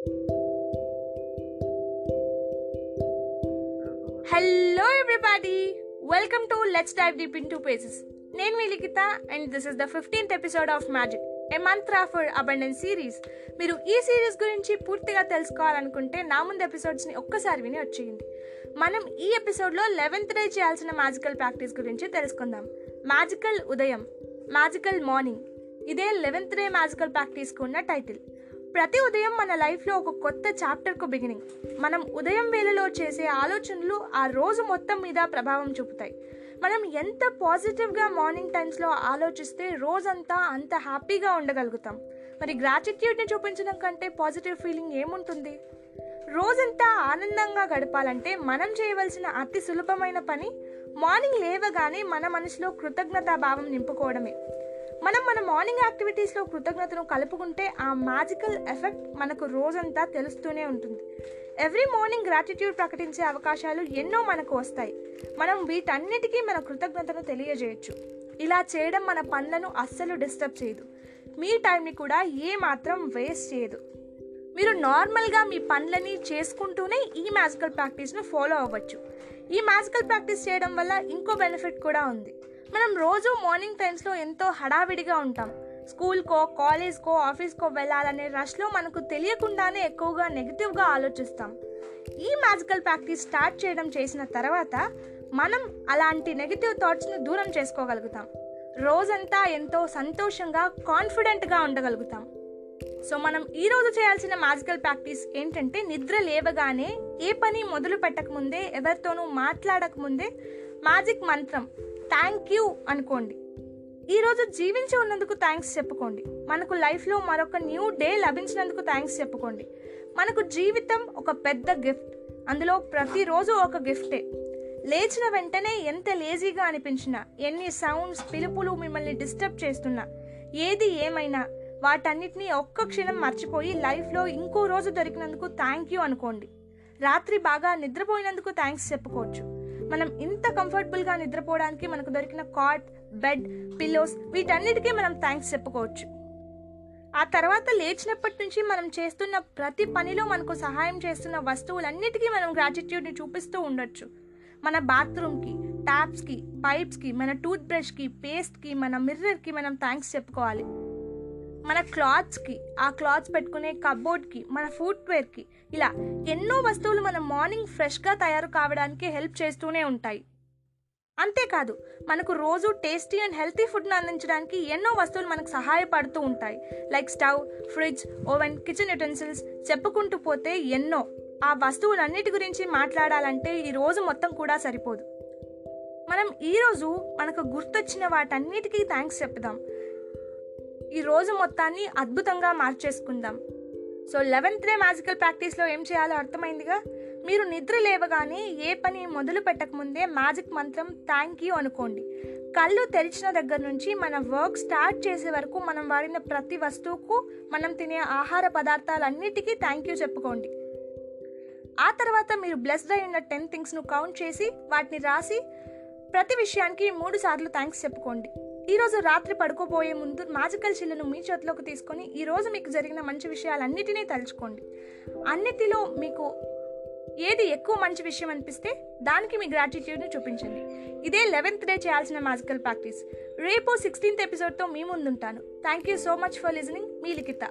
Hello everybody welcome to let's dive deep into pages నేను మీ Likhitha and this is the fifteenth episode of magic a mantra for abundance series మీరు ఈ series గురించి పూర్తిగా తెలుసుకోవాలనుకుంటే నా ముందు ఎపిసోడ్స్ని ఒక్కసారి విని వచ్చేయండి. మనం ఈ ఎపిసోడ్లో లెవెన్త్ డే చేయాల్సిన మ్యాజికల్ ప్రాక్టీస్ గురించి తెలుసుకుందాం. మ్యాజికల్ ఉదయం మ్యాజికల్ మార్నింగ్ ఇదే లెవెన్త్ డే మ్యాజికల్ ప్రాక్టీస్కి ఉన్న టైటిల్ ప్రతి ఉదయం మన లైఫ్లో ఒక కొత్త చాప్టర్కు బిగినింగ్ మనం ఉదయం వేళలో చేసే ఆలోచనలు ఆ రోజు మొత్తం మీద ప్రభావం చూపుతాయి. మనం ఎంత పాజిటివ్గా మార్నింగ్ టైమ్స్లో ఆలోచిస్తే రోజంతా అంత హ్యాపీగా ఉండగలుగుతాం. మరి గ్రాటిట్యూడ్ని చూపించడం కంటే పాజిటివ్ ఫీలింగ్ ఏముంటుంది? రోజంతా ఆనందంగా గడపాలంటే మనం చేయవలసిన అతి సులభమైన పని మార్నింగ్ లేవగానే మన మనసులో కృతజ్ఞతా భావం నింపుకోవడమే. మనం మన మార్నింగ్ యాక్టివిటీస్లో కృతజ్ఞతను కలుపుకుంటే ఆ మ్యాజికల్ ఎఫెక్ట్ మనకు రోజంతా తెలుస్తూనే ఉంటుంది. ఎవ్రీ మార్నింగ్ గ్రాటిట్యూడ్ ప్రకటించే అవకాశాలు ఎన్నో మనకు వస్తాయి. మనం వీటన్నిటికీ మన కృతజ్ఞతను తెలియజేయచ్చు. ఇలా చేయడం మన పనులను అస్సలు డిస్టర్బ్ చేయదు. మీ టైంని కూడా ఏ మాత్రం వేస్ట్ చేయదు. మీరు నార్మల్గా మీ పనులని చేసుకుంటూనే ఈ మ్యాజికల్ ప్రాక్టీస్ను ఫాలో అవ్వచ్చు. ఈ మ్యాజికల్ ప్రాక్టీస్ చేయడం వల్ల ఇంకో బెనిఫిట్ కూడా ఉంది. మనం రోజు మార్నింగ్ టైమ్స్లో ఎంతో హడావిడిగా ఉంటాం. స్కూల్కో కాలేజ్కో ఆఫీస్కో వెళ్ళాలనే రష్లో మనకు తెలియకుండానే ఎక్కువగా నెగిటివ్గా ఆలోచిస్తాం. ఈ మ్యాజికల్ ప్రాక్టీస్ స్టార్ట్ చేయడం చేసిన తర్వాత మనం అలాంటి నెగిటివ్ థాట్స్ని దూరం చేసుకోగలుగుతాం. రోజంతా ఎంతో సంతోషంగా కాన్ఫిడెంట్గా ఉండగలుగుతాం. సో మనం ఈరోజు చేయాల్సిన మ్యాజికల్ ప్రాక్టీస్ ఏంటంటే నిద్ర లేవగానే ఏ పని మొదలు పెట్టకముందే ఎవరితోనూ మాట్లాడకముందే మ్యాజిక్ మంత్రం థ్యాంక్ యూ అనుకోండి. ఈరోజు జీవించి ఉన్నందుకు థ్యాంక్స్ చెప్పుకోండి. మనకు లైఫ్లో మరొక న్యూ డే లభించినందుకు థ్యాంక్స్ చెప్పుకోండి. మనకు జీవితం ఒక పెద్ద గిఫ్ట్ అందులో ప్రతిరోజు ఒక గిఫ్టే లేచిన వెంటనే ఎంత లేజీగా అనిపించినా ఎన్ని సౌండ్స్ పిలుపులు మిమ్మల్ని డిస్టర్బ్ చేస్తున్నా ఏది ఏమైనా వాటన్నిటినీ ఒక్క క్షణం మర్చిపోయి లైఫ్లో ఇంకో రోజు దొరికినందుకు థ్యాంక్ యూ అనుకోండి. రాత్రి బాగా నిద్రపోయినందుకు థ్యాంక్స్ చెప్పుకోవచ్చు. మనం ఇంత కంఫర్టబుల్గా నిద్రపోవడానికి మనకు దొరికిన కాట్ బెడ్ పిల్లోస్ వీటన్నిటికీ మనం థ్యాంక్స్ చెప్పుకోవచ్చు. ఆ తర్వాత లేచినప్పటి నుంచి మనం చేస్తున్న ప్రతి పనిలో మనకు సహాయం చేస్తున్న వస్తువులన్నిటికీ మనం గ్రాటిట్యూడ్ని చూపిస్తూ ఉండొచ్చు. మన బాత్రూమ్కి ట్యాప్స్కి పైప్స్కి మన టూత్ బ్రష్కి పేస్ట్కి మన మిర్రర్కి మనం థ్యాంక్స్ చెప్పుకోవాలి. మన క్లాత్స్కి ఆ క్లాత్స్ పెట్టుకునే కబోర్డ్కి మన ఫుట్వేర్కి ఇలా ఎన్నో వస్తువులు మన మార్నింగ్ ఫ్రెష్గా తయారు కావడానికి హెల్ప్ చేస్తూనే ఉంటాయి. అంతేకాదు మనకు రోజు టేస్టీ అండ్ హెల్తీ ఫుడ్ను అందించడానికి ఎన్నో వస్తువులు మనకు సహాయపడుతూ ఉంటాయి. Like stove fridge oven kitchen utensils చెప్పుకుంటూ పోతే ఎన్నో. ఆ వస్తువులన్నిటి గురించి మాట్లాడాలంటే ఈ రోజు మొత్తం కూడా సరిపోదు. మనం ఈరోజు మనకు గుర్తొచ్చిన వాటన్నిటికీ థ్యాంక్స్ చెప్దాం. ఈ రోజు మొత్తాన్ని అద్భుతంగా మార్చేసుకుందాం. సో లెవెన్త్ డే మ్యాజికల్ ప్రాక్టీస్లో ఏం చేయాలో అర్థమైందిగా? మీరు నిద్ర లేవగానే ఏ పని మొదలు పెట్టకముందే మ్యాజిక్ మంత్రం థ్యాంక్ యూ అనుకోండి. కళ్ళు తెరిచిన దగ్గర నుంచి మన వర్క్ స్టార్ట్ చేసే వరకు మనం వాడిన ప్రతి వస్తువుకు మనం తినే ఆహార పదార్థాలన్నిటికీ థ్యాంక్ యూ చెప్పుకోండి. ఆ తర్వాత మీరు బ్లెస్డ్ అయి ఉన్న టెన్ థింగ్స్ను కౌంట్ చేసి వాటిని రాసి ప్రతి విషయానికి మూడు సార్లు థ్యాంక్స్ చెప్పుకోండి. ఈరోజు రాత్రి పడుకోబోయే ముందు మ్యాజికల్ చిల్లును మీ చేతిలోకి తీసుకొని ఈరోజు మీకు జరిగిన మంచి విషయాలన్నిటినీ తలుచుకోండి. అన్నిటిలో మీకు ఏది ఎక్కువ మంచి విషయం అనిపిస్తే దానికి మీ గ్రాటిట్యూడ్ని చూపించండి. ఇదే లెవెన్త్ డే చేయాల్సిన మ్యాజికల్ ప్రాక్టీస్ రేపు సిక్స్టీన్త్ ఎపిసోడ్తో మీ ముందుంటాను. Thank you so much for listening me Likhita.